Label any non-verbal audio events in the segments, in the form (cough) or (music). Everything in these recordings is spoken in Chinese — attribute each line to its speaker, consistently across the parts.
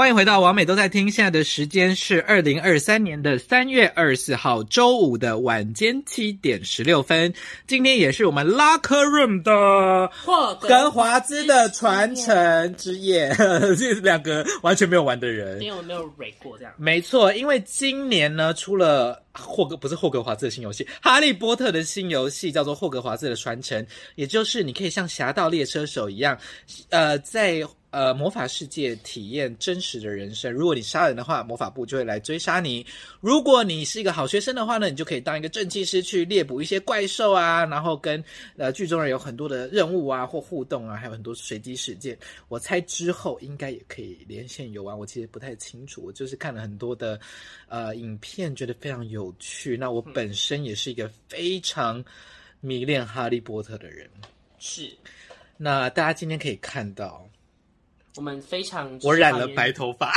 Speaker 1: 欢迎回到王美都在听，现在的时间是二零二三年的三月二十四号周五的晚间七点十六分。今天也是我们 Locker Room 的霍格华兹的传承之夜，(laughs) 这是两个完全没有玩的人，
Speaker 2: 没有没有蕊过这样。
Speaker 1: 没错，因为今年呢出了霍格不是霍格华兹的新游戏，哈利波特的新游戏叫做霍格华兹的传承，也就是你可以像侠盗猎车手一样，呃，在。呃，魔法世界体验真实的人生。如果你杀人的话，魔法部就会来追杀你；如果你是一个好学生的话呢，你就可以当一个正气师去猎捕一些怪兽啊，然后跟呃剧中人有很多的任务啊或互动啊，还有很多随机事件。我猜之后应该也可以连线游玩。我其实不太清楚，我就是看了很多的呃影片，觉得非常有趣。那我本身也是一个非常迷恋哈利波特的人。
Speaker 2: 是。
Speaker 1: 那大家今天可以看到。
Speaker 2: 我们非常，
Speaker 1: 我染了白头发啊！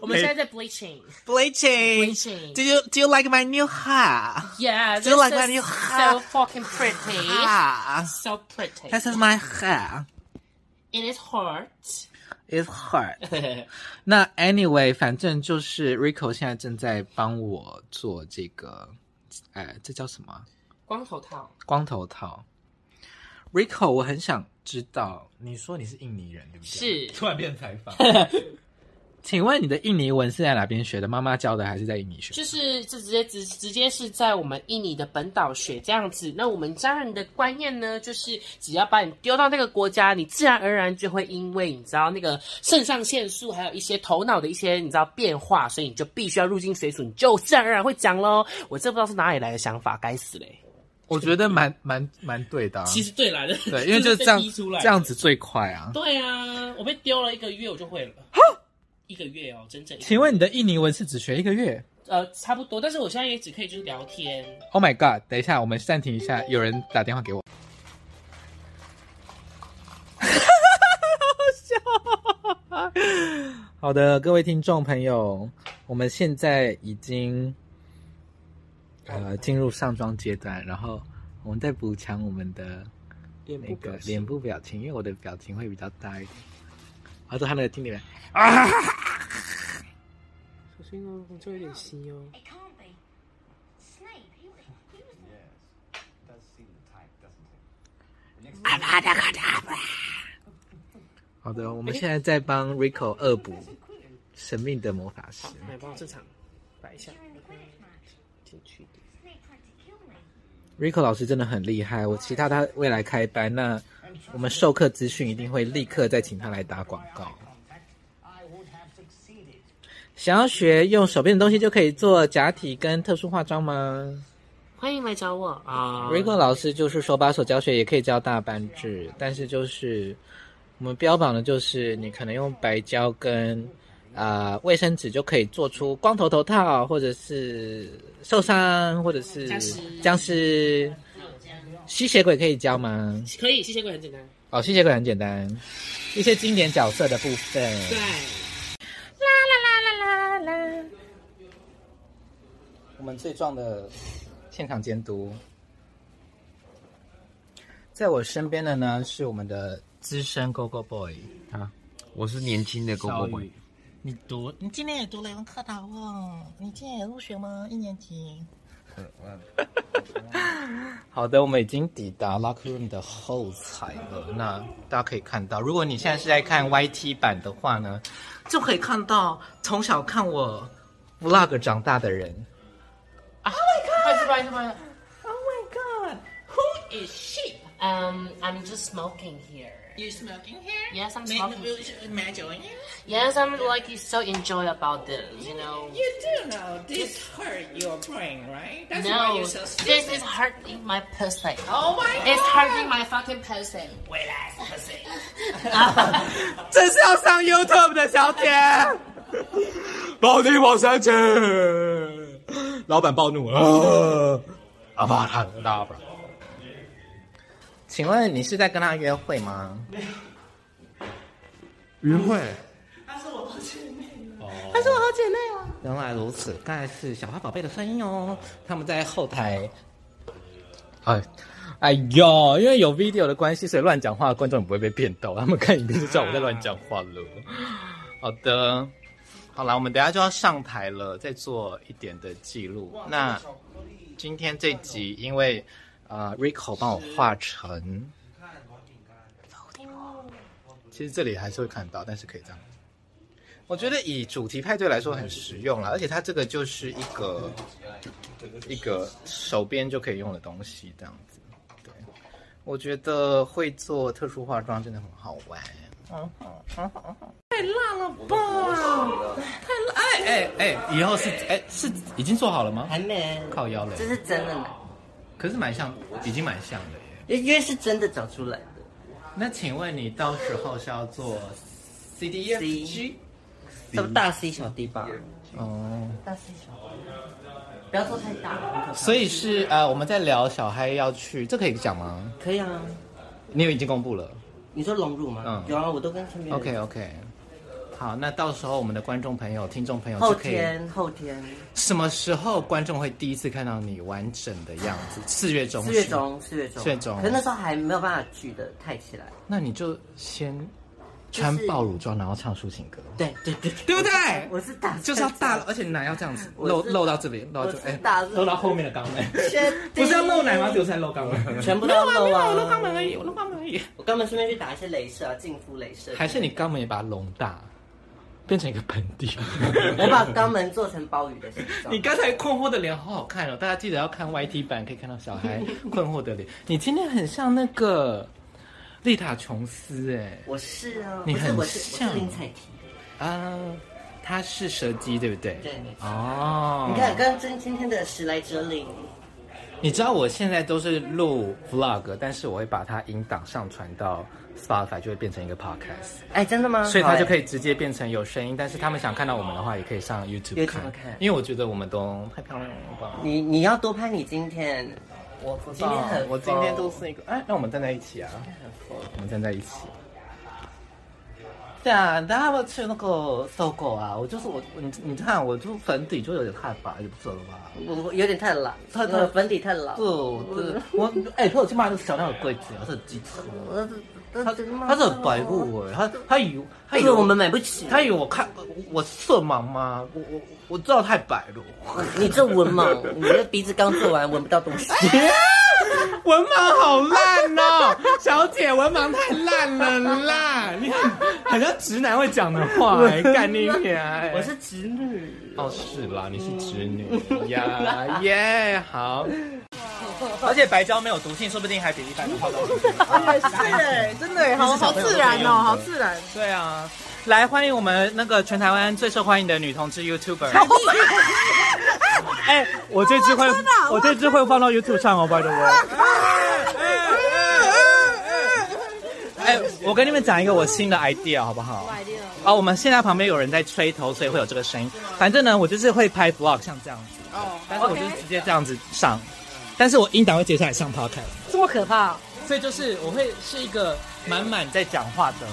Speaker 2: 我们现在在
Speaker 1: bleaching，bleaching，bleaching。Do you do you like my new hair?
Speaker 2: Yeah.
Speaker 1: Do you like my new hair?
Speaker 2: So fucking pretty.
Speaker 1: Ah,
Speaker 2: so pretty.
Speaker 1: This is my hair.
Speaker 2: It is hard.
Speaker 1: It's hard. 那 anyway，反正就是 Rico 现在正在帮我做这个，哎，这叫什么？
Speaker 2: 光头套。光头套。
Speaker 1: Rico，我很想知道，你说你是印尼人对不
Speaker 2: 对？是。
Speaker 1: 突然变采访。(laughs) 请问你的印尼文是在哪边学的？妈妈教的还是在印尼学的？
Speaker 2: 就是就直接直直接是在我们印尼的本岛学这样子。那我们家人的观念呢，就是只要把你丢到那个国家，你自然而然就会因为你知道那个肾上腺素，还有一些头脑的一些你知道变化，所以你就必须要入境随俗，你就自然而然会讲喽。我这不知道是哪里来的想法，该死嘞！
Speaker 1: 我觉得蛮蛮蛮对的、啊，
Speaker 2: 其实对来的，
Speaker 1: 对，因为就是这样这样子最快啊。
Speaker 2: 对啊，我被丢了一个月，我就会了。哈一个月哦，整整。
Speaker 1: 请问你的印尼文是只学一个月？
Speaker 2: 呃，差不多，但是我现在也只可以就是聊天。
Speaker 1: Oh my god！等一下，我们暂停一下，有人打电话给我。哈哈哈好笑。好的，各位听众朋友，我们现在已经。呃，进入上妆阶段，然后我们再补强我们的那个脸部表情，因为我的表情会比较大一点。然后他那个听里面啊，
Speaker 2: 小心哦，我这有点稀哦。
Speaker 1: 好的，我们现在在帮 Rico 恶补神秘的魔法师。
Speaker 2: 来，帮我正常摆一下，进去。
Speaker 1: Rico 老师真的很厉害，我期待他未来开班，那我们授课资讯一定会立刻再请他来打广告。想要学用手边的东西就可以做假体跟特殊化妆吗？
Speaker 2: 欢迎来找我啊
Speaker 1: ！Rico 老师就是手把手教学，也可以教大班制，但是就是我们标榜的就是你可能用白胶跟。啊、呃，卫生纸就可以做出光头头套，或者是受伤，或者是僵尸。吸血鬼可以教吗？
Speaker 2: 可以，吸血鬼很简单。
Speaker 1: 哦，吸血鬼很简单。一些经典角色的部分。
Speaker 2: 对。
Speaker 1: 啦啦啦啦啦啦。我们最壮的现场监督，在我身边的呢是我们的资深 Go Go Boy 啊，
Speaker 3: 我是年轻的 Go Go Boy。
Speaker 1: 你读，你今年也读雷文课堂哦？你今年也入学吗？一年级。(laughs) 好的，我们已经抵达 Locker Room 的后台了。那大家可以看到，如果你现在是在看 YT 版的话呢，就可以看到从小看我 Vlog 长大的人。
Speaker 2: Oh my god！不好意思，不好意思
Speaker 1: ，Oh my god！Who is
Speaker 2: she？Um, I'm just smoking here.
Speaker 1: You smoking here?
Speaker 2: Yes, I'm smoking.
Speaker 1: Imagine you?
Speaker 2: Yes, I'm like so enjoy about this, you know.
Speaker 1: You do know this hurt your brain, right? That's
Speaker 2: no,
Speaker 1: why you're so
Speaker 2: this is hurting my pussy.
Speaker 1: Oh my god!
Speaker 2: It's hurting my fucking pussy.
Speaker 1: Wait, ass pussy. (laughs) 这是要上 YouTube 的小铁，报警往上去，老板暴怒啊！阿巴他大不 请问你是在跟他约会吗？
Speaker 3: 约会？
Speaker 1: 她是我好姐妹
Speaker 2: 哦，她是我好姐妹哦。
Speaker 1: 原来如此，刚才是小花宝贝的声音哦。他们在后台。哎，哎呦，因为有 video 的关系，所以乱讲话的观众也不会被骗到。他们看影片就知道我在乱讲话了。好的，好了，我们等下就要上台了，再做一点的记录。那今天这集因为呃 Rico 帮我画成，其实这里还是会看到，但是可以这样。我觉得以主题派对来说很实用啦，而且它这个就是一个一个手边就可以用的东西，这样子。对，我觉得会做特殊化妆真的很好玩。嗯嗯嗯嗯嗯，太辣了吧！太辣！哎哎哎，以后是哎是已经做好了吗？
Speaker 4: 还没，
Speaker 1: 靠腰嘞。
Speaker 4: 这是真的吗？
Speaker 1: 可是蛮像，已经蛮像的耶。
Speaker 4: 因为是真的找出来的。
Speaker 1: 那请问你到时候是要做 C D E F G？
Speaker 4: 这么大 C 小 D 吧？
Speaker 1: 哦，
Speaker 4: 大 C 小 D，不要做太大。
Speaker 1: 所以是呃，我们在聊小嗨要去，这可以讲吗？
Speaker 4: 可以啊。
Speaker 1: 你有已经公布了？
Speaker 4: 你说融入吗？嗯，有啊，我都跟身边。
Speaker 1: OK OK，好，那到时候我们的观众朋友、听众朋友
Speaker 4: 后天后天
Speaker 1: 什么时候观众会第一次看到你完整的样子？四月中，
Speaker 4: 四月中，四月中，
Speaker 1: 四月中。
Speaker 4: 可是那时候还没有办法举得太起来。
Speaker 1: 那你就先。穿爆乳装，然后唱抒情歌。
Speaker 4: 对对对，
Speaker 1: 对不对？
Speaker 4: 我是大，
Speaker 1: 就是要大，而且奶要这样子露露到这里，露到这，哎，露到后面的肛门。不是要露奶吗？就是在露肛门。
Speaker 4: 全部都要露啊！
Speaker 1: 我露肛门而已，我露肛门而已。
Speaker 4: 我肛门顺便去打一些镭射啊，净肤镭射。
Speaker 1: 还是你肛门也把它隆大，变成一个盆地？(laughs)
Speaker 4: 我把肛门做成鲍鱼的形状。
Speaker 1: 你刚才困惑的脸好好看哦，大家记得要看 YT 版，可以看到小孩困惑的脸。你今天很像那个。丽塔琼斯，哎，
Speaker 4: 我是啊，
Speaker 1: 你很像
Speaker 4: 林采缇
Speaker 1: 啊，他是蛇姬，对不对？
Speaker 4: 对，
Speaker 1: 哦，
Speaker 4: 你看，刚今今天的时来哲林，
Speaker 1: 你知道我现在都是录 vlog，但是我会把它音档上传到 Spotify，就会变成一个 podcast。
Speaker 4: 哎，真的吗？
Speaker 1: 所以它就可以直接变成有声音，但是他们想看到我们的话，也可以上 YouTube 看，因为我觉得我们都太漂亮了吧。
Speaker 4: 你你要多拍你今天。我今天很，
Speaker 1: 我今天都是一个，哎，让我们站在一起啊！我们站在一起。对啊，大家要去那个搜狗啊！我就是我，你你看，我就粉底就有点太白，就不适合吧？
Speaker 4: 我有点太老，粉底太老。
Speaker 1: 对，对，我哎，他有去买那个小亮的柜子，是机车。他他是很白目哎，他他以为他以为
Speaker 4: 我们买不起，
Speaker 1: 他以为我看我色盲吗？我我我知道太白了。(laughs)
Speaker 4: 你这文盲，你的鼻子刚做完，闻不到东西。(laughs)
Speaker 1: 文盲好烂哦，小姐，文盲太烂了啦！你看，好像直男会讲的话，干你娘！
Speaker 4: 我是直女。
Speaker 1: 哦，是啦，你是直女 (laughs) 呀耶，好。(laughs) 而且白胶没有毒性，说不定还比一般的好。(laughs)
Speaker 5: 是，真的，好好自然哦，好自然。
Speaker 1: 对啊，来欢迎我们那个全台湾最受欢迎的女同志 YouTuber。哎，我这支会，我这支会放到 YouTube 上哦，by the way。哎，我跟你们讲一个我新的 idea 好不好？啊，我们现在旁边有人在吹头，所以会有这个声音。反正呢，我就是会拍 vlog 像这样子，哦，但是我就是直接这样子上。但是我音档会接下来上 podcast，
Speaker 5: 这么可怕？
Speaker 1: 所以就是我会是一个满满在讲话的。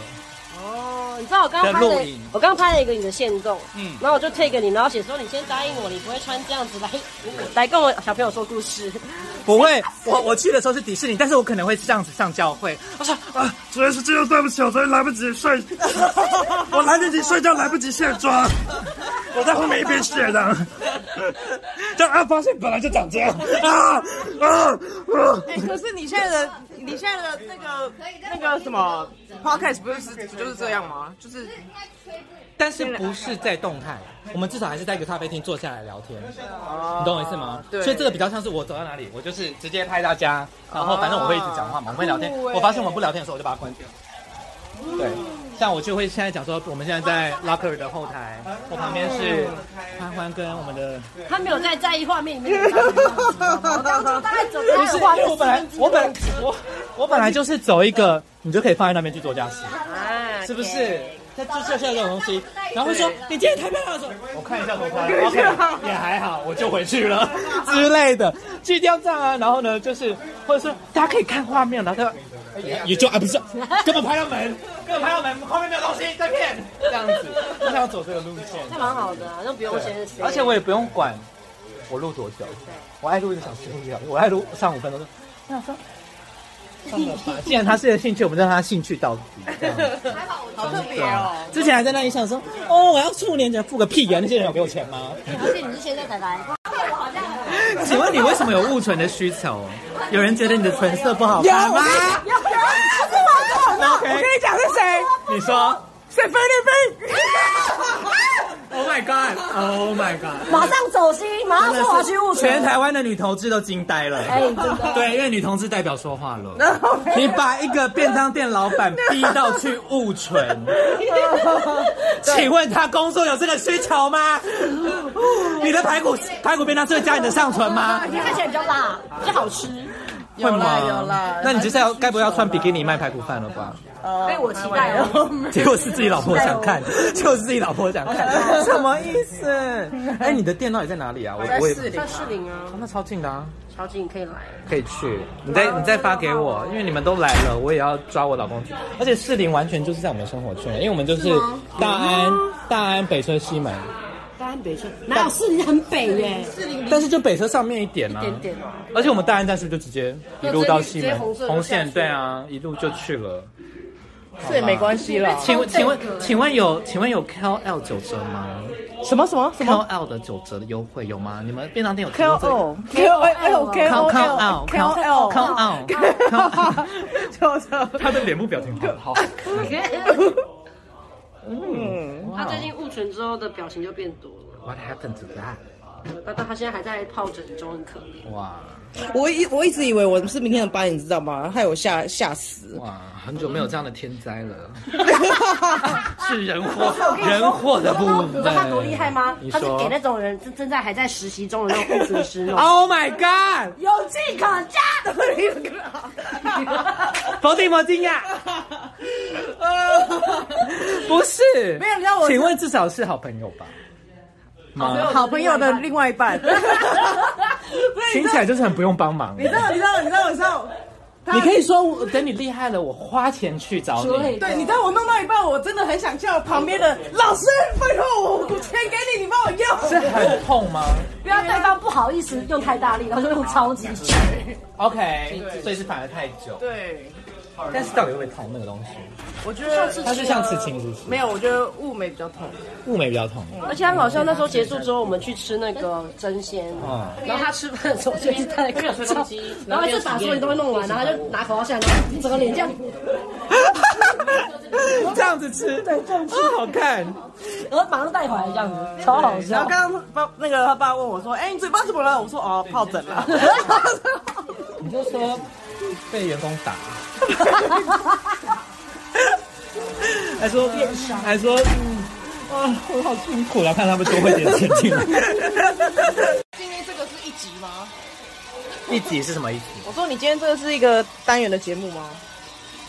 Speaker 5: 哦，你知道我刚刚拍了，我刚刚拍了一个你的现动，嗯，然后我就 take 你，然后写说你先答应我，你不会穿这样子来来跟我小朋友说故事。
Speaker 1: 不会，我我去的时候是迪士尼，但是我可能会这样子上教会。我说啊，主要是这样，对不起，我昨天来不及睡，我来得及睡觉，来不及卸妆，我在后面一边卸的。(laughs) 这样啊，发现本来就长这样啊啊
Speaker 5: 啊！哎，可是你现在的你现在的那个那个什么 podcast 不就是不就是这样吗？就是。
Speaker 1: 但是不是在动态，我们至少还是在一个咖啡厅坐下来聊天，你懂我意思吗？对。所以这个比较像是我走到哪里，我就是直接拍大家，然后反正我会一直讲话嘛，我会聊天。我发现我们不聊天的时候，我就把它关掉。对，像我就会现在讲说，我们现在在 Locker 的后台，我旁边是欢欢跟我们的。
Speaker 5: 他没有在在意画面里面。我刚刚大概走的是画面。
Speaker 1: 我本来我本我我本来就是走一个，你就可以放在那边去做家事，是不是？他就是像这种东西，然后会说你今天太漂亮了，我看一下多漂亮，OK，(laughs) 也还好，我就回去了 (laughs) 之类的，就一定要这样啊。然后呢，就是或者说大家可以看画面，然后他也也就啊不是，根本拍到门，根本拍到门，后面没有东西在骗，这样子，就想走这个路线，
Speaker 5: 那蛮好的，那不用先，
Speaker 1: 而且我也不用管我录多久，我爱录一个小时录一个小时，我爱录上五分钟，我想说。
Speaker 3: 算了吧，既然他是有兴趣，我们让他兴趣到底。(laughs)
Speaker 6: 还好好特别哦！
Speaker 3: 之前还在那里想说，哦，我要处年奖付个屁啊！那些人有给我钱吗？
Speaker 5: 而且你是现在才来，我好像。
Speaker 3: 请问你为什么有物存的需求？有人觉得你的唇色不好看吗？
Speaker 6: 有有，不是我，我跟你讲是谁？
Speaker 3: 你说
Speaker 6: 是菲律宾。
Speaker 3: Oh my god! Oh my god!
Speaker 5: 马上走心，马上说我要去误
Speaker 3: 全台湾的女同志都惊呆了。
Speaker 5: 哎，真的。
Speaker 3: 对，因为女同志代表说话了。(laughs) 你把一个便当店老板逼到去误存，(laughs) 请问他工作有这个需求吗？你的排骨排骨便当是会加你的上唇吗？
Speaker 5: 你看起来比较辣，比较好吃。
Speaker 6: 有啦有啦，
Speaker 3: 那你接下来该不会要穿比基尼卖排骨饭了吧？
Speaker 5: 被我期待了，(laughs)
Speaker 3: 结果是自己老婆想看，(laughs) 就是自己老婆想看，(laughs) 什么意思？哎，你的店到底在哪里啊？我我也
Speaker 5: 在士林啊，
Speaker 3: 那超近的啊，
Speaker 5: 超近可以来，
Speaker 3: 可以去。你再你再发给我，因为你们都来了，我也要抓我老公去。而且士林完全就是在我们生活圈，因为我们就是大安大安北车西门。
Speaker 5: 大安北车哪有士林很北耶？士林，
Speaker 3: 但是就北车上面一点啊，
Speaker 5: 一点点。
Speaker 3: 而且我们大安站是不是就直接一路到西门红线？对啊，一路就去了。
Speaker 6: 这也没关系了。
Speaker 3: 请问，请问，请问有，请问有 KOL 九折吗？
Speaker 6: 什么什么什么
Speaker 3: KOL 的九折的优惠有吗？你们便当店有
Speaker 6: KOL KOL KOL KOL KOL KOL 九折？
Speaker 3: 他的脸部表情好好。
Speaker 5: 嗯，他最近雾唇之后的表情就变多了。
Speaker 3: What happened to that？
Speaker 5: 但但他现在还在疱疹中，很可怜。哇，
Speaker 6: 我一我一直以为我是明天的班，你知道吗？害我吓吓死。
Speaker 3: 哇，很久没有这样的天灾了。(laughs) 是人祸，人祸的部分。
Speaker 5: 你知道他多厉害吗？他是给那种人正正在还在实习中的那种护士师。
Speaker 3: Oh my god！
Speaker 5: 有迹可嘉。(laughs)
Speaker 3: 佛地魔惊讶。(laughs) 不是，
Speaker 6: 没有，你知道我。
Speaker 3: 请问至少是好朋友吧？
Speaker 6: 好朋友的另外一半。(laughs)
Speaker 3: 听起来就是很不用帮忙。
Speaker 6: 你知道，你知道，你知道，你知道。
Speaker 3: 你可以说等你厉害了，我花钱去找你。
Speaker 6: 对，你知道我弄到一半，我真的很想叫旁边的老师，(laughs) 拜托我钱给你，你帮我用。
Speaker 3: 是很痛吗？
Speaker 5: 不要对方不好意思用太大力，然后就用超级久。
Speaker 3: OK，所以是反而太久。
Speaker 6: 对。
Speaker 3: 但是到底会不会痛那个东西？
Speaker 6: 我觉得
Speaker 3: 它是像刺青，是不是？
Speaker 6: 没有，我觉得雾眉比较痛。
Speaker 3: 雾眉比较痛，
Speaker 5: 而且他好像那时候结束之后，我们去吃那个争鲜，然后他吃饭的时候就一直戴口罩，然后就把所有都会弄完，然后他就拿口罩下来，然后整个脸这样，(laughs)
Speaker 3: 这样子吃，对，这样吃好看，
Speaker 5: 然后马上带回来这样子，超好笑。
Speaker 6: 然后刚刚爸那个他爸问我说：“哎，你嘴巴怎么了？”我说：“哦，疱疹了。(laughs) ”
Speaker 3: (laughs) 你就说被员工打。(laughs) 还说还说，嗯，啊，我好辛苦了，看他们多会点钱进来。
Speaker 6: 今天这个是一集吗？
Speaker 3: 一集是什么意思？
Speaker 6: 我说你今天这个是一个单元的节目吗？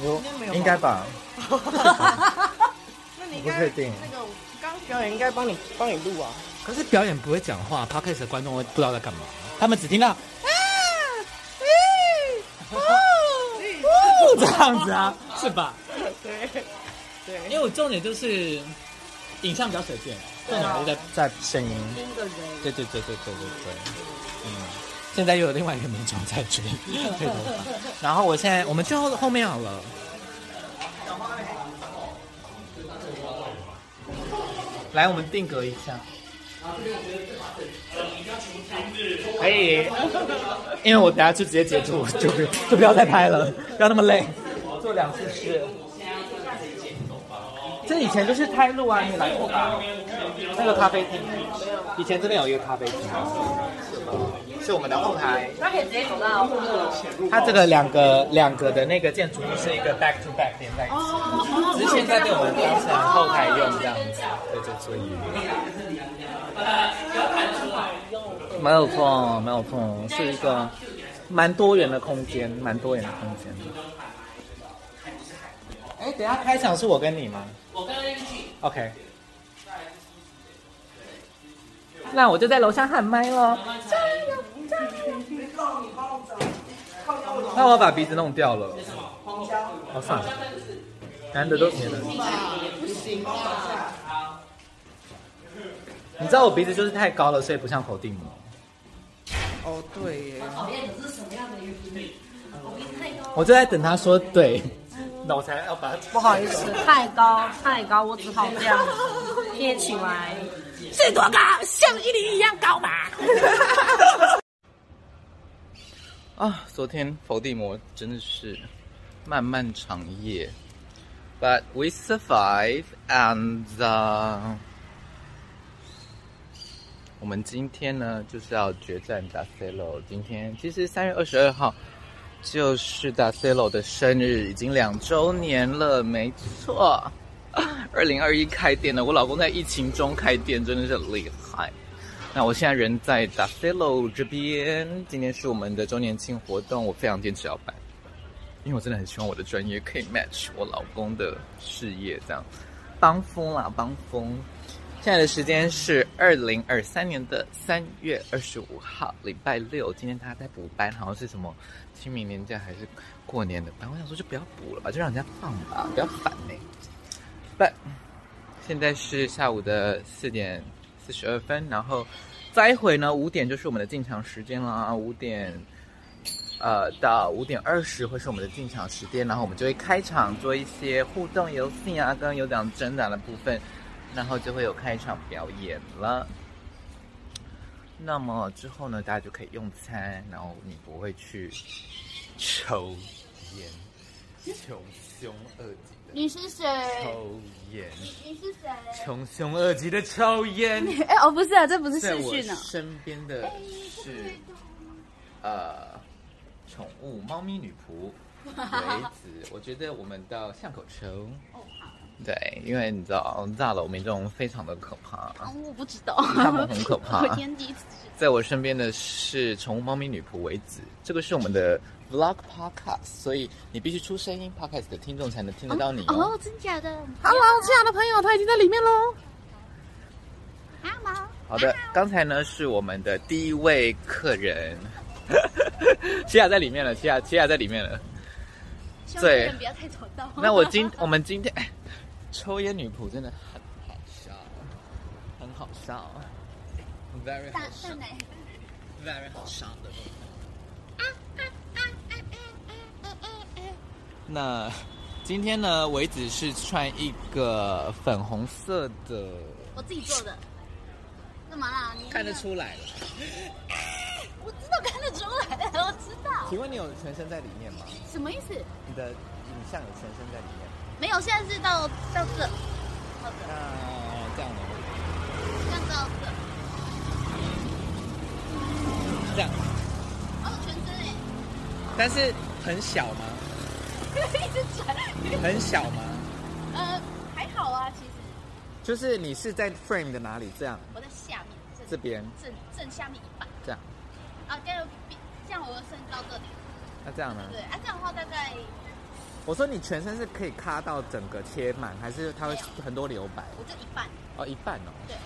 Speaker 3: 有，应该吧。(laughs)
Speaker 6: 那你不确定？那个刚表演应该帮你帮你录啊。
Speaker 3: 可是表演不会讲话，Podcast 的观众会不知道在干嘛，他们只听到。这样子啊，是吧？
Speaker 6: 对，对，
Speaker 3: 因为我重点就是影像比较随便，重点就在在声音。对对对对对对对。嗯，现在又有另外一个民众在追，吹头发。然后我现在我们就后面好了。来，我们定格一下。可以，因为我等下就直接截图，就不就不要再拍了，不要那么累。做两次事。这以前就是开路啊，你来过吧？那个咖啡厅，以前这边有一个咖啡厅，是我们的后台。
Speaker 5: 它可以直接走到。
Speaker 3: 它这个两个两个的那个建筑物是一个 back to back 连在一起，只是现在被我们当成后台用这样子，对，就所以。(laughs) 没有错，没有错，是一个蛮多元的空间，蛮多元的空间。哎，等下开场是我跟你吗？我跟 OK。那我就在楼下喊麦喽。那我把鼻子弄掉了。好算了，难得都免了。你知道我鼻子就是太高了，所以不像佛地魔。
Speaker 6: 哦，对耶。
Speaker 5: 讨厌的是什么样的原因？
Speaker 1: 我就在等他说对，那我才要把它。
Speaker 5: 不好意思，太高太高，我只好这样贴起来。是多高？像一零一样高吧？(laughs)
Speaker 3: 啊，昨天佛地魔真的是漫漫长夜，But we survive and、uh, 我们今天呢就是要决战达塞洛。今天其实三月二十二号。就是达塞洛的生日，已经两周年了，没错。(laughs) 二零二一开店了，我老公在疫情中开店，真的是很厉害。那我现在人在达塞洛这边，今天是我们的周年庆活动，我非常坚持要办，因为我真的很希望我的专业可以 match 我老公的事业，这样帮风啦，帮风。现在的时间是二零二三年的三月二十五号，礼拜六。今天他在补班，好像是什么清明年假还是过年的班。我想说就不要补了吧，就让人家放吧，不要烦呢。不，现在是下午的四点四十二分，然后再会呢，五点就是我们的进场时间了。五点呃到五点二十会是我们的进场时间，然后我们就会开场做一些互动游戏啊，跟有奖征答的部分。然后就会有开场表演了。那么之后呢，大家就可以用餐，然后你不会去抽烟，穷凶恶极的。
Speaker 7: 你是谁？
Speaker 3: 抽烟。
Speaker 7: 你是谁？
Speaker 3: 穷凶恶极的抽烟。
Speaker 7: 哎 (laughs) 哦，不是啊，这不是视讯呢。
Speaker 3: 身边的是呃，宠物猫咪女仆 (laughs) 为子。我觉得我们到巷口抽。对，因为你知道大楼民众非常的可怕。
Speaker 7: 啊，我不知道，
Speaker 3: 他们很可怕。
Speaker 7: 我天第一次。
Speaker 3: 在我身边的是宠物猫咪女仆为子，这个是我们的 Vlog Podcast，所以你必须出声音，Podcast 的听众才能听得到你哦。
Speaker 7: 哦，真假的
Speaker 8: ？Hello，亲爱的朋友，他已经在里面喽。
Speaker 7: Hello。
Speaker 3: 好的，刚才呢是我们的第一位客人，(laughs) 西亚在里面了，西亚西亚在里面了。
Speaker 7: 对，不要太吵到。
Speaker 3: 那我今我们今天。抽烟女仆真的很好笑，很好笑，very 好笑，very 好笑的。那今天呢，维子是穿一个粉红色的，
Speaker 7: 我自己做的。干嘛啦？你
Speaker 3: 看得出来了。(laughs)
Speaker 7: 我知道看得出来了，我知道。
Speaker 3: 请问你有全身在里面吗？
Speaker 7: 什么意思？
Speaker 3: 你的影像有全身在里面？
Speaker 7: 没有，现在是到到这，到这。
Speaker 3: 那这样的，
Speaker 7: 这样到这。
Speaker 3: 这样。
Speaker 7: 哦，全身哎。
Speaker 3: 但是很小吗？
Speaker 7: 一直转。
Speaker 3: 很小吗？
Speaker 7: 呃，还好啊，其实。
Speaker 3: 就是你是在 frame 的哪里？这样。
Speaker 7: 我在下面。
Speaker 3: 这边。
Speaker 7: 正正下面一半。
Speaker 3: 这样。
Speaker 7: 啊，这样这样我的身到这里。
Speaker 3: 那这样呢？
Speaker 7: 对，啊，这样的话大概。
Speaker 3: 我说你全身是可以卡到整个切满，还是它会很多留白？
Speaker 7: 我就一半。
Speaker 3: 哦，一半哦。
Speaker 7: 对。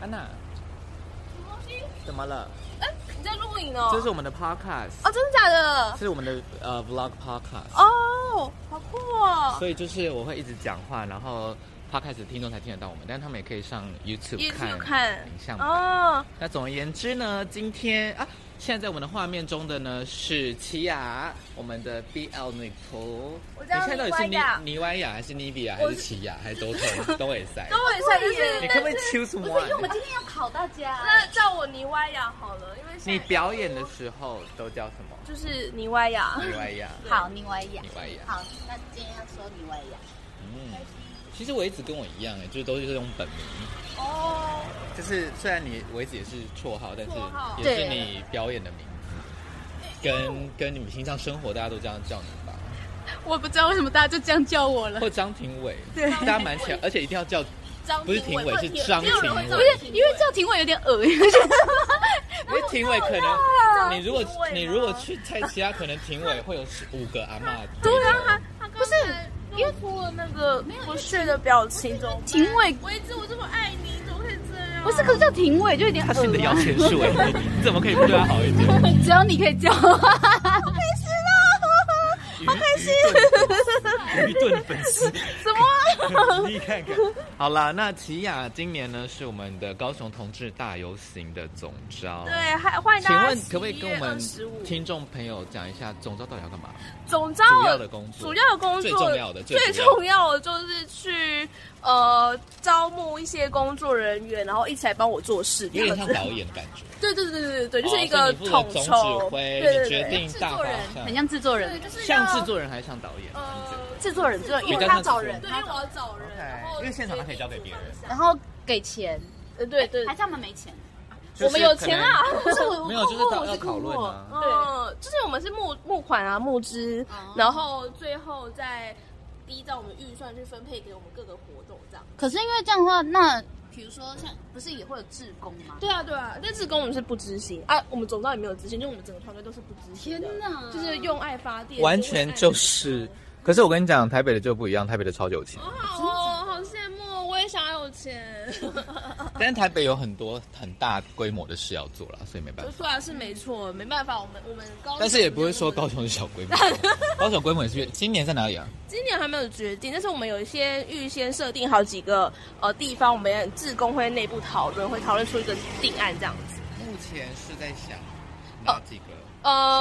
Speaker 3: 安娜。
Speaker 7: 什么东西？
Speaker 3: 怎么了？
Speaker 8: 哎，你在录影哦。
Speaker 3: 这是我们的 podcast。
Speaker 8: 哦，真的假的？
Speaker 3: 是我们的呃 vlog podcast。
Speaker 8: 哦，好酷哦。
Speaker 3: 所以就是我会一直讲话，然后 podcast 的听众才听得到我们，但是他们也可以上 YouTube 看看影像。哦。那总而言之呢，今天啊。现在在我们的画面中的呢是奇亚，我们的 BL 女仆。你现在到底是尼尼歪雅还是尼比亚还是奇亚还是都通 (laughs) 都会塞？
Speaker 8: 都会塞，就是
Speaker 3: 你可不可以 choose one？
Speaker 7: 不是，因为我们今天要考大家。
Speaker 8: 那叫我尼歪雅好了，因为
Speaker 3: 你表演的时候都叫什么？
Speaker 8: 就是尼歪雅。
Speaker 3: 尼歪雅。
Speaker 7: 好，尼歪雅。
Speaker 3: 尼歪雅。
Speaker 7: 好，那今天要说尼歪雅。
Speaker 3: 嗯，其实维子跟我一样哎，就是都是用本名。
Speaker 7: 哦。
Speaker 3: 就是虽然你我一直也是绰号，但是也是你表演的名字。跟跟你们平常生活，大家都这样叫你吧？
Speaker 8: 我不知道为什么大家就这样叫我了。
Speaker 3: 或张庭伟，
Speaker 8: 对，
Speaker 3: 大家蛮巧，而且一定要叫张，不是庭伟，是张庭伟。
Speaker 8: 不是，因为叫庭伟有点恶心。(laughs)
Speaker 3: 因为庭伟可能，(laughs) 你如果你如果去猜其他，可能庭伟会有五个阿嬷。
Speaker 8: 对啊，因为涂了那个不屑的表情中，庭伟，维子，我这么爱你。怎么会这样不是，可是叫庭伟就有点。
Speaker 3: 他是你的摇钱树哎，你怎么可以不对他好一点？(laughs)
Speaker 8: 只要你可以叫，好开心啊，好开心。
Speaker 3: 愚钝粉丝。
Speaker 8: 什么？(laughs)
Speaker 3: 你看看。好啦，那齐雅今年呢是我们的高雄同志大游行的总招。
Speaker 8: 对，还欢迎
Speaker 3: 请
Speaker 8: 大家。
Speaker 3: 请问可不可以跟我们听众朋友讲一下总招到底要干嘛？
Speaker 8: 总招
Speaker 3: 主要的工作，
Speaker 8: 主要的工作
Speaker 3: 最重要的，
Speaker 8: 最重要的就是去呃招募一些工作人员，然后一起来帮我做事，
Speaker 3: 有点像导演的感觉。(laughs)
Speaker 8: 对对对对对对，就是一个统筹，
Speaker 3: 指挥，对对对，决定大方向，
Speaker 8: 很像制作人，就是
Speaker 3: 像制作人还是像导演？
Speaker 8: 呃，
Speaker 5: 制作人，制作人，因为他找人，
Speaker 8: 对，因为我要找人，
Speaker 3: 因为现场他可以交给别人，
Speaker 5: 然后给钱，
Speaker 8: 呃，对对，
Speaker 5: 还是他们没钱。
Speaker 8: 我们有钱啊，
Speaker 5: 不是我
Speaker 3: 没有，就是要讨论啊。
Speaker 8: 对，就是我们是募募款啊，募资，然后最后再依照我们预算去分配给我们各个活动这样。
Speaker 5: 可是因为这样的话，那比如说像不是也会有志工吗？
Speaker 8: 对啊对啊，但志工我们是不知行啊，我们总召也没有执行，就我们整个团队都是不知行。
Speaker 5: 天哪，
Speaker 8: 就是用爱发电，
Speaker 3: 完全就是。可是我跟你讲，台北的就不一样，台北的超有钱。
Speaker 8: 好哦，好羡慕，我也想要有钱。
Speaker 3: 但是台北有很多很大规模的事要做了，所以没办法。
Speaker 8: 说来是没错，没办法，我们我们高。
Speaker 3: 但是也不会说高雄是小规模，(laughs) 高雄规模也是。今年在哪里啊？
Speaker 8: 今年还没有决定，但是我们有一些预先设定好几个呃地方，我们自工会内部讨论，会讨论出一个定案这样子。
Speaker 3: 目前是在想哪几个？
Speaker 8: 呃，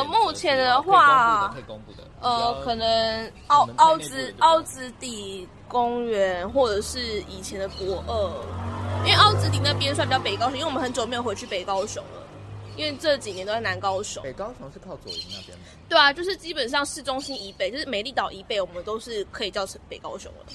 Speaker 8: 目前的话，
Speaker 3: 可以公布的。
Speaker 8: 呃，可能奥奥子奥子底公园，或者是以前的国二，因为奥子底那边算比较北高雄，因为我们很久没有回去北高雄了，因为这几年都在南高雄。
Speaker 3: 北高雄是靠左营那边吗？
Speaker 8: 对啊，就是基本上市中心以北，就是美丽岛以北，我们都是可以叫成北高雄了。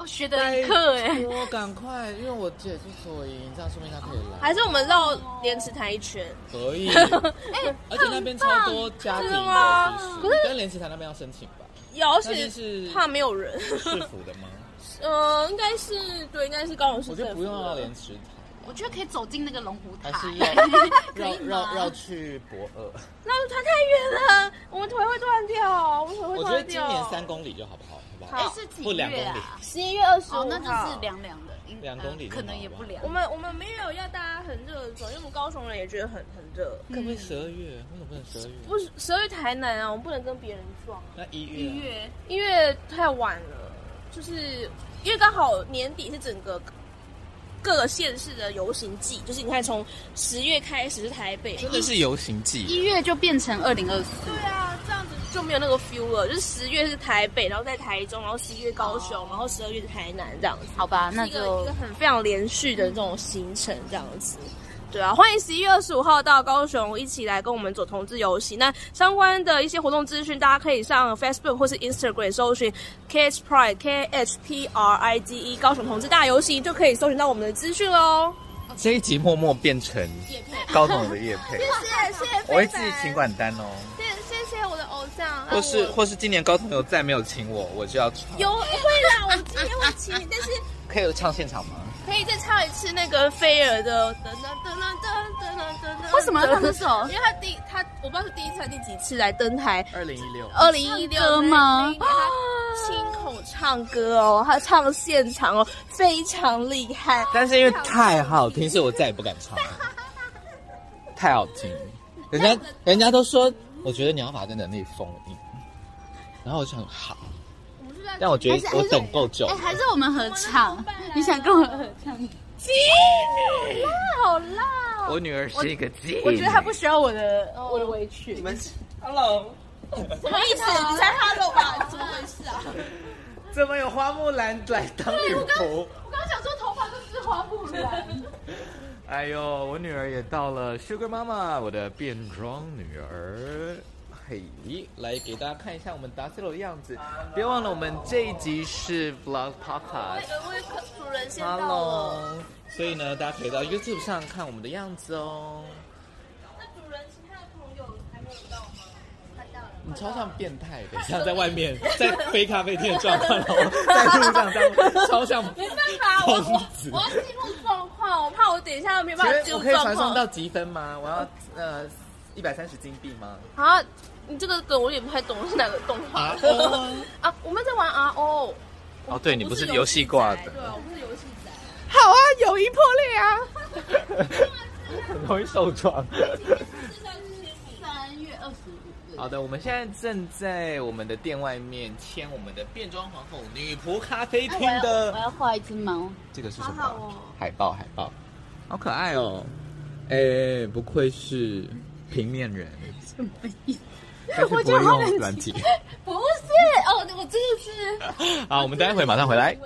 Speaker 5: 哦，学的一课哎！
Speaker 3: 我赶快，因为我姐是左营，这样说明她可以来。
Speaker 8: 还是我们绕莲池潭一圈？
Speaker 3: 可以。(laughs) 哎，而且那边超多家庭的，可是跟莲池潭那边要申请吧？
Speaker 8: 有，而且是怕没有人。
Speaker 3: 市府的吗？(laughs)
Speaker 8: 呃，应该是对，应该是高雄市。
Speaker 3: 我觉得不用到莲池潭。
Speaker 5: 我觉得可以走进那个龙虎塔，
Speaker 3: 还是要 (laughs) 绕绕绕去博二。
Speaker 8: 那它太远了，我们腿会断掉。我们腿会断掉。
Speaker 3: 我觉得今年三公里就好不好？
Speaker 5: 哎，是几月啊？
Speaker 8: 十一月二十五，
Speaker 5: 那就是凉凉的，
Speaker 3: 两公里
Speaker 5: 可能也不凉。
Speaker 8: 我们我们没有要大家很热的时候，因为我们高雄人也觉得很很热。
Speaker 3: 可不可以十二月？为什么不能十二月？
Speaker 8: 不是十二月台南啊，我们不能跟别人撞。
Speaker 3: 那一月？
Speaker 5: 一月？
Speaker 8: 一月太晚了，就是因为刚好年底是整个各个县市的游行季，就是你看从十月开始是台北，
Speaker 3: 真的是游行季，
Speaker 5: 一月就变成二零二四。
Speaker 8: 对啊，这样子。就没有那个 feel 了，就是十月是台北，然后在台中，然后十一月高雄，然后十二月是台南这样子。
Speaker 5: 好吧，那就
Speaker 8: 一个一个很非常连续的这种行程这样子。对啊，欢迎十一月二十五号到高雄一起来跟我们走同志游戏。那相关的一些活动资讯，大家可以上 Facebook 或是 Instagram 搜寻 KH Pride K H P R I D E 高雄同志大游行，就可以搜寻到我们的资讯喽。
Speaker 3: 这一集默默变成高总的叶配，(laughs)
Speaker 8: 谢谢谢谢，
Speaker 3: 我会自己请管单哦。谢谢谢我的偶像或是或是今年高雄有再没有请我，我就要唱。
Speaker 8: 有会啦，我今天会请你，但是
Speaker 3: 可以唱现场吗？
Speaker 8: 可以再唱一次那个飞儿的噔噔噔噔噔噔噔噔。
Speaker 5: 为什么要唱这首？
Speaker 8: 因为他第他我不知道是第一次还是第几次来登台。
Speaker 3: 二零一六。
Speaker 8: 二零一六吗？亲口唱歌哦，他唱现场哦，非常厉害。
Speaker 3: 但是因为太好听，所以我再也不敢唱了。(laughs) 太好听，人家人家都说，我觉得你要把这能力封印。然后我就很，好，但我觉得我等够久。
Speaker 5: 哎，还是我们合唱？你想跟我合唱？
Speaker 8: 鸡女，好辣！
Speaker 3: 我女儿是一个鸡。
Speaker 8: 我觉得她不需要我的我的委屈。你们，Hello，什么意思？你才 Hello 吧？(laughs) 怎么回事啊？
Speaker 3: 怎么有花木兰来当女仆？
Speaker 8: 我刚刚想说头发都是花木兰。
Speaker 3: 哎呦，我女儿也到了，Sugar 妈妈，我的变装女儿，嘿，来给大家看一下我们达斯楼的样子。别忘了，我们这一集是 Vlog Podcast。
Speaker 8: 主人先
Speaker 3: 到了所以呢，大家可以到 YouTube 上看我们的样子哦。
Speaker 8: 那主人其他的朋友还没有到吗？看到了。
Speaker 3: 你超像变态的，(laughs) 像在外面在非咖啡店状况，然 (laughs) 后在路上这样，超像。
Speaker 8: 没办法，我我我要进入状况，我怕我等一下没办法进入状况。
Speaker 3: 我可以传送到积分吗？我要呃一百三十金币吗？
Speaker 8: 啊，你这个梗我也不太懂是哪个动画 (laughs) 啊？我们在玩 RO。
Speaker 3: 哦，对你不是游戏挂的。
Speaker 8: 对啊，我不是游戏仔。
Speaker 5: 好啊，友谊破裂啊！
Speaker 3: 很容易受创。
Speaker 5: 三月二十五日。
Speaker 3: 好的，我们现在正在我们的店外面签我们的变装皇后女仆咖啡厅的。
Speaker 7: 我要画一只猫。
Speaker 3: 这个是什么？
Speaker 8: 好好哦
Speaker 3: 海报，海报，好可爱哦！哎，不愧是平面人。
Speaker 7: 什么意思？
Speaker 3: 我觉得好冷静。(laughs)
Speaker 7: 不是哦，我真的是。
Speaker 3: 好，我们待会马上回来。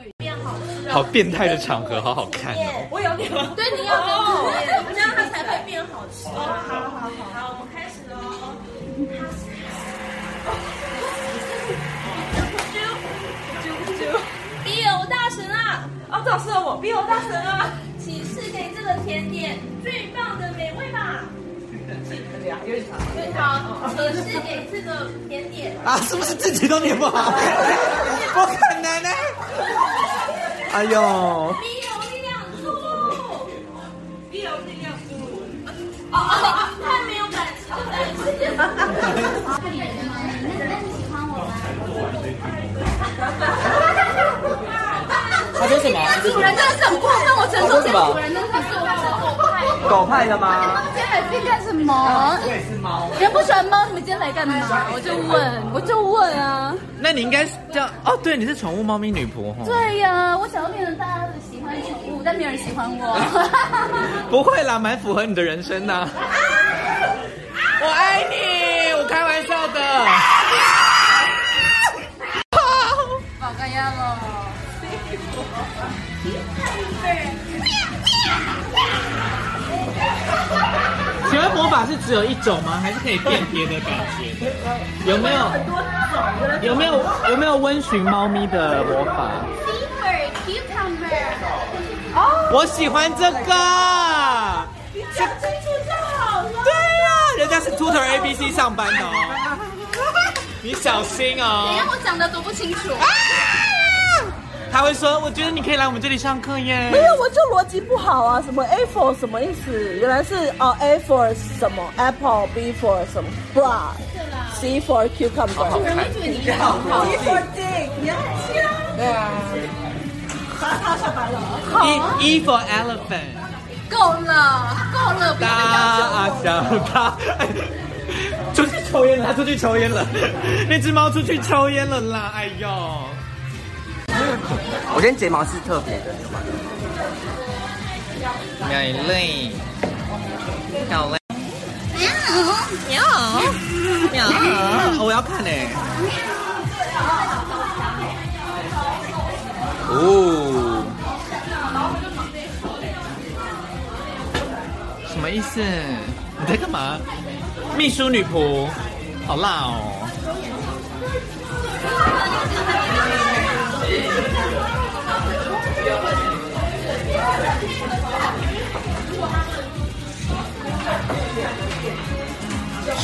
Speaker 3: 好变态的场合，好好看哦。
Speaker 8: 我有点，对，你要哦，这样它才会变好吃。好好好，好，我们开始喽。
Speaker 7: 比欧大神啊！
Speaker 8: 哦，这是我，比欧大神啊！
Speaker 7: 请赐给这个甜点最棒的美味吧。
Speaker 8: 有点长。
Speaker 7: 对，好，请赐给这个甜点。
Speaker 3: 啊，是不是自己都念不好？(laughs) 不可能呢！哎呦！
Speaker 7: 比欧力量猪，
Speaker 8: 比欧力量猪。
Speaker 7: 哦哦，太没有感情了，感情。看你的吗？那那你喜欢我吗？
Speaker 3: 他说什么？
Speaker 7: 主人真的是很过分，我承受这个主人真的是我狗派。
Speaker 3: 的吗？
Speaker 7: 今天来干什么？我也是猫。你们不喜欢猫，你们今天来干嘛？我就问，我就问啊。
Speaker 3: 那你应该叫哦，对，你是宠物猫咪女仆哈。
Speaker 7: 对呀，我想要变成大家的喜欢宠物，但没有人喜欢我。(laughs) (laughs)
Speaker 3: 不会啦，蛮符合你的人生呐。(laughs) 我爱你，我开玩笑的。
Speaker 7: 好干呀了。(laughs)
Speaker 1: 请问魔法是只有一种吗？还是可以变别的感觉？有没有？有没有？有没有温驯猫咪的魔法？我喜欢这个。
Speaker 8: 你讲清楚就好了。
Speaker 1: 对呀、啊，人家是 Tutor ABC 上班的哦。(laughs) 你小心哦。
Speaker 7: 你让我讲的多不清楚。
Speaker 1: 他会说：“我觉得你可以来我们这里上课耶。”
Speaker 5: 没有，我就逻辑不好啊！什么 A for 什么意思？原来是哦 A for 什么 Apple，B for 什么 Bra，C for cucumber。
Speaker 3: 好好看。
Speaker 5: D for dick，你要听啊？对啊。他他下班了。
Speaker 1: E E for elephant。
Speaker 7: 够了，够了，不要再要求
Speaker 1: 大小大。出去抽烟了，他出去抽烟了。那只猫出去抽烟了啦！哎呦。
Speaker 4: 我今天睫毛是特别的，
Speaker 3: 美丽，漂亮。
Speaker 1: 喵喵喵！我要看呢。
Speaker 3: 哦。什么意思？你在干嘛？
Speaker 1: 秘书女仆，好辣哦。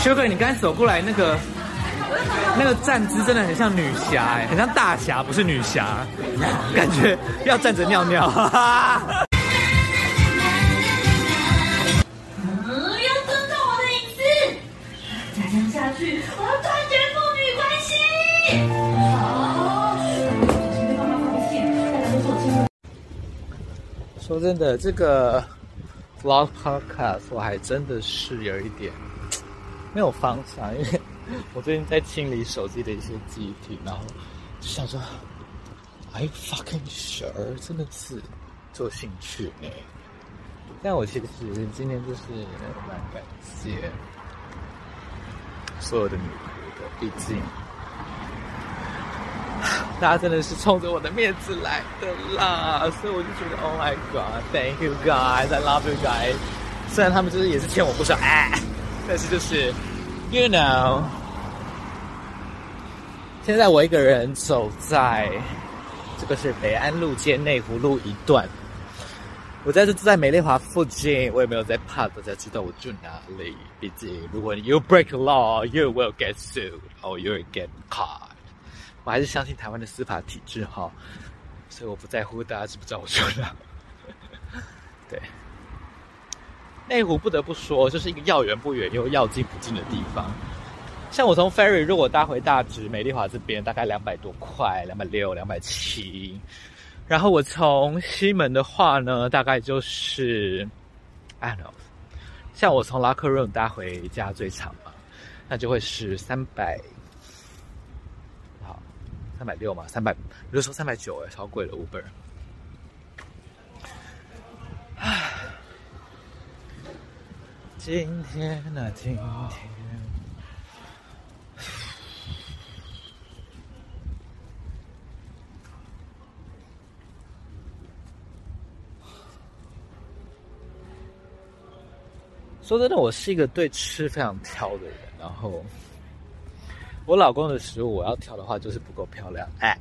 Speaker 1: Sugar，你刚才走过来那个那个站姿真的很像女侠哎，很像大侠，不是女侠，(laughs) 感觉要站着尿尿。哈哈。
Speaker 7: 嗯，要尊重我的隐私。再这样下去，我要断绝父女关系。
Speaker 3: 说真的，这个 vlog podcast 我还真的是有一点没有方向，因为我最近在清理手机的一些记忆体，然后就想说，I fucking sure，真的是做兴趣哎。但我其实今天就是蛮感谢所有的女仆的，毕竟。大家真的是冲着我的面子来的啦，所以我就觉得，Oh my God，Thank you guys，I love you guys。虽然他们就是也是欠我不少，哎，但是就是，You know，现在我一个人走在这个是北安路接内湖路一段，我在这住在美丽华附近，我也没有在怕大家知道我住哪里。毕竟，如果你 You break law，you will get sued or you will get caught。我还是相信台湾的司法体制哈，所以我不在乎大家知不知道我说的。(laughs) 对，内湖不得不说，就是一个要远不远又要近不近的地方。像我从 ferry 如果搭回大直美丽华这边，大概两百多块，两百六、两百七。然后我从西门的话呢，大概就是，I don't know，像我从 locker room 搭回家最长嘛。那就会是三百，三百六嘛，三百，比如说三百九，哎，超贵了，Uber。唉，今天啊，今天。说真的，我是一个对吃非常挑的人。然后，我老公的食物我要挑的话，就是不够漂亮。哎，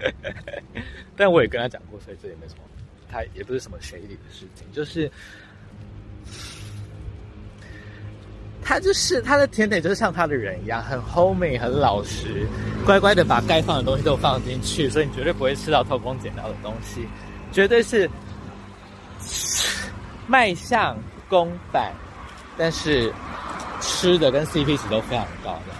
Speaker 3: (laughs) 但我也跟他讲过，所以这也没什么，他也不是什么谁理的事情。就是他就是他的甜点，就是像他的人一样，很 homey，很老实，乖乖的把该放的东西都放进去，所以你绝对不会吃到偷工减料的东西，绝对是卖相公版。但是吃的跟 CP 值都非常高的，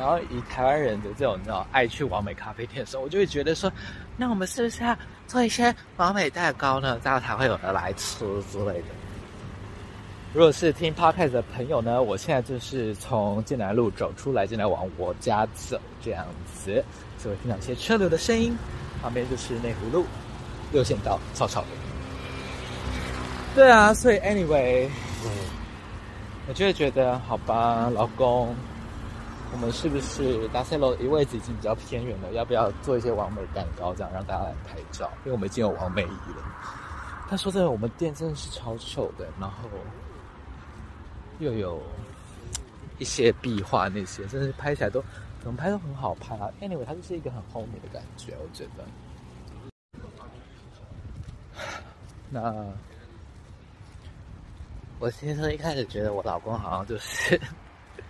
Speaker 3: 然后以台湾人的这种你知道爱去完美咖啡店的时候，我就会觉得说，那我们是不是要做一些完美蛋糕呢？这样才会有人来吃之类的。如果是听 Podcast 的朋友呢，我现在就是从剑南路走出来，进来往我家走这样子，就会听到一些车流的声音。旁边就是内湖路六线道，吵吵的。对啊，所以 Anyway。我就会觉得，好吧，老公，我们是不是达塞罗一位置已经比较偏远了？要不要做一些完美蛋糕，这样让大家来拍照？因为我们已经有网美仪了。他说真的，我们店真的是超丑的，然后又有一些壁画那些，真的是拍起来都怎么拍都很好拍啊。Anyway，它就是一个很后面的感觉，我觉得。(sighs) 那。我其实一开始觉得我老公好像就是，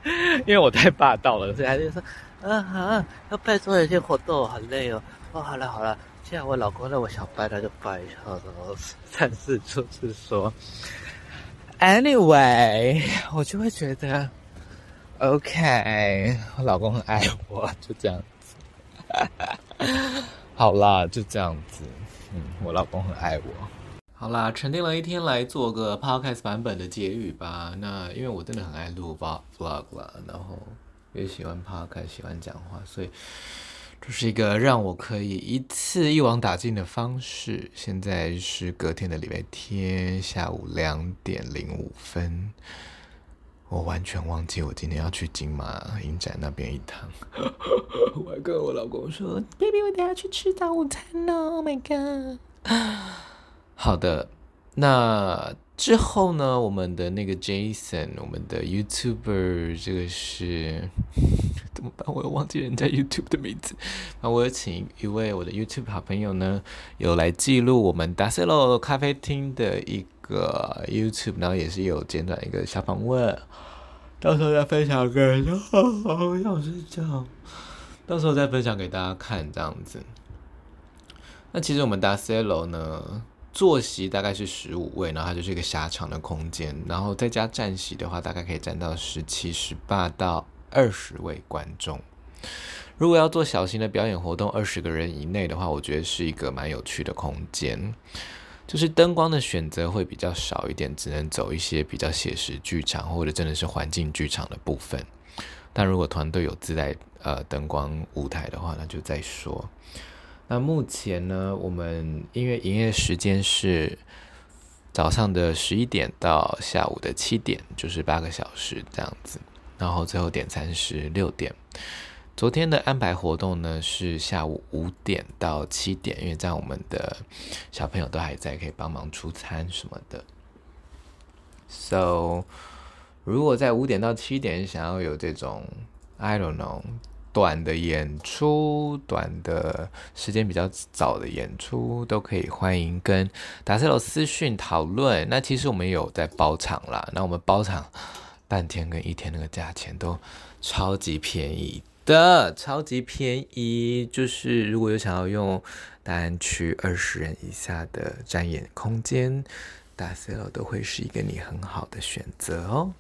Speaker 3: (laughs) 因为我太霸道了，所以他就说，嗯好，要拜做一些活动，好累哦。哦，好了好了，既然我老公让我小拜，他就拜一下。然后但是就是说，anyway，我就会觉得，OK，我老公很爱我，就这样子。(laughs) 好啦，就这样子。嗯，我老公很爱我。好啦，沉淀了一天来做个 podcast 版本的结语吧。那因为我真的很爱录 vlog 啦，然后也喜欢 podcast，喜欢讲话，所以这是一个让我可以一次一网打尽的方式。现在是隔天的礼拜天下午两点零五分，我完全忘记我今天要去金马 (laughs) 影展那边一趟。(laughs) 我还跟我老公说：“baby，我等下去吃早午餐哦。”Oh my god！好的，那之后呢？我们的那个 Jason，我们的 YouTuber，这个是 (laughs) 怎么办？我又忘记人家 YouTube 的名字。那我有请一位我的 YouTube 好朋友呢，有来记录我们 d a s e l o 咖啡厅的一个 YouTube，然后也是有简短一个小访问，到时候再分享给大家。好想睡觉，到时候再分享给大家看，这样子。那其实我们 d a s e l o 呢？坐席大概是十五位，然后它就是一个狭长的空间，然后再加站席的话，大概可以站到十七、十八到二十位观众。如果要做小型的表演活动，二十个人以内的话，我觉得是一个蛮有趣的空间。就是灯光的选择会比较少一点，只能走一些比较写实剧场或者真的是环境剧场的部分。但如果团队有自带呃灯光舞台的话，那就再说。那目前呢，我们音乐营业时间是早上的十一点到下午的七点，就是八个小时这样子。然后最后点餐是六点。昨天的安排活动呢是下午五点到七点，因为这样我们的小朋友都还在，可以帮忙出餐什么的。So，如果在五点到七点想要有这种，I don't know。短的演出，短的时间比较早的演出，都可以欢迎跟达塞罗私讯讨论。那其实我们有在包场啦，那我们包场半天跟一天那个价钱都超级便宜的，超级便宜。就是如果有想要用大安区二十人以下的展演空间，达塞罗都会是一个你很好的选择哦。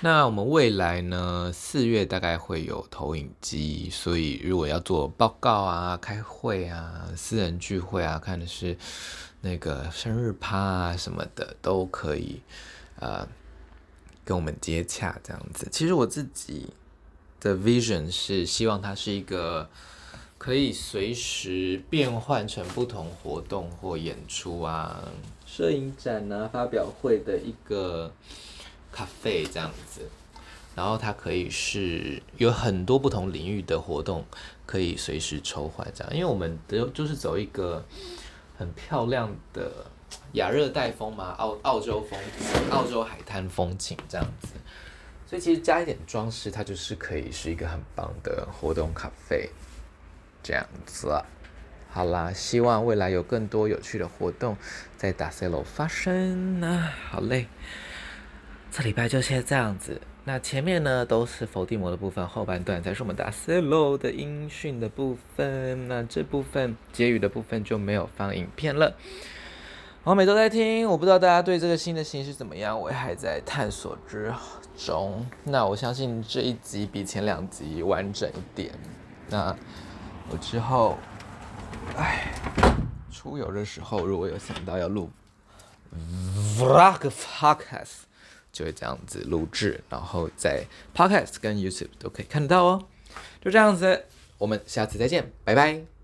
Speaker 3: 那我们未来呢？四月大概会有投影机，所以如果要做报告啊、开会啊、私人聚会啊，看的是那个生日趴啊什么的，都可以，呃，跟我们接洽这样子。其实我自己的 vision 是希望它是一个可以随时变换成不同活动或演出啊、摄影展啊、发表会的一个咖啡这样子。然后它可以是有很多不同领域的活动，可以随时抽换这样。因为我们都就是走一个很漂亮的亚热带风嘛，澳澳洲风，澳洲海滩风情这样子。所以其实加一点装饰，它就是可以是一个很棒的活动咖啡这样子。好啦，希望未来有更多有趣的活动在达塞罗发生啊！好嘞，这礼拜就先这样子。那前面呢都是佛地魔的部分，后半段才是我们打 solo 的音讯的部分。那这部分结语的部分就没有放影片了。我每周在听，我不知道大家对这个新的形式怎么样，我还在探索之中。那我相信这一集比前两集完整一点。那我之后，哎，出游的时候如果有想到要录 vlog podcast。就会这样子录制，然后在 Podcast 跟 YouTube 都可以看得到哦。就这样子，我们下次再见，拜拜。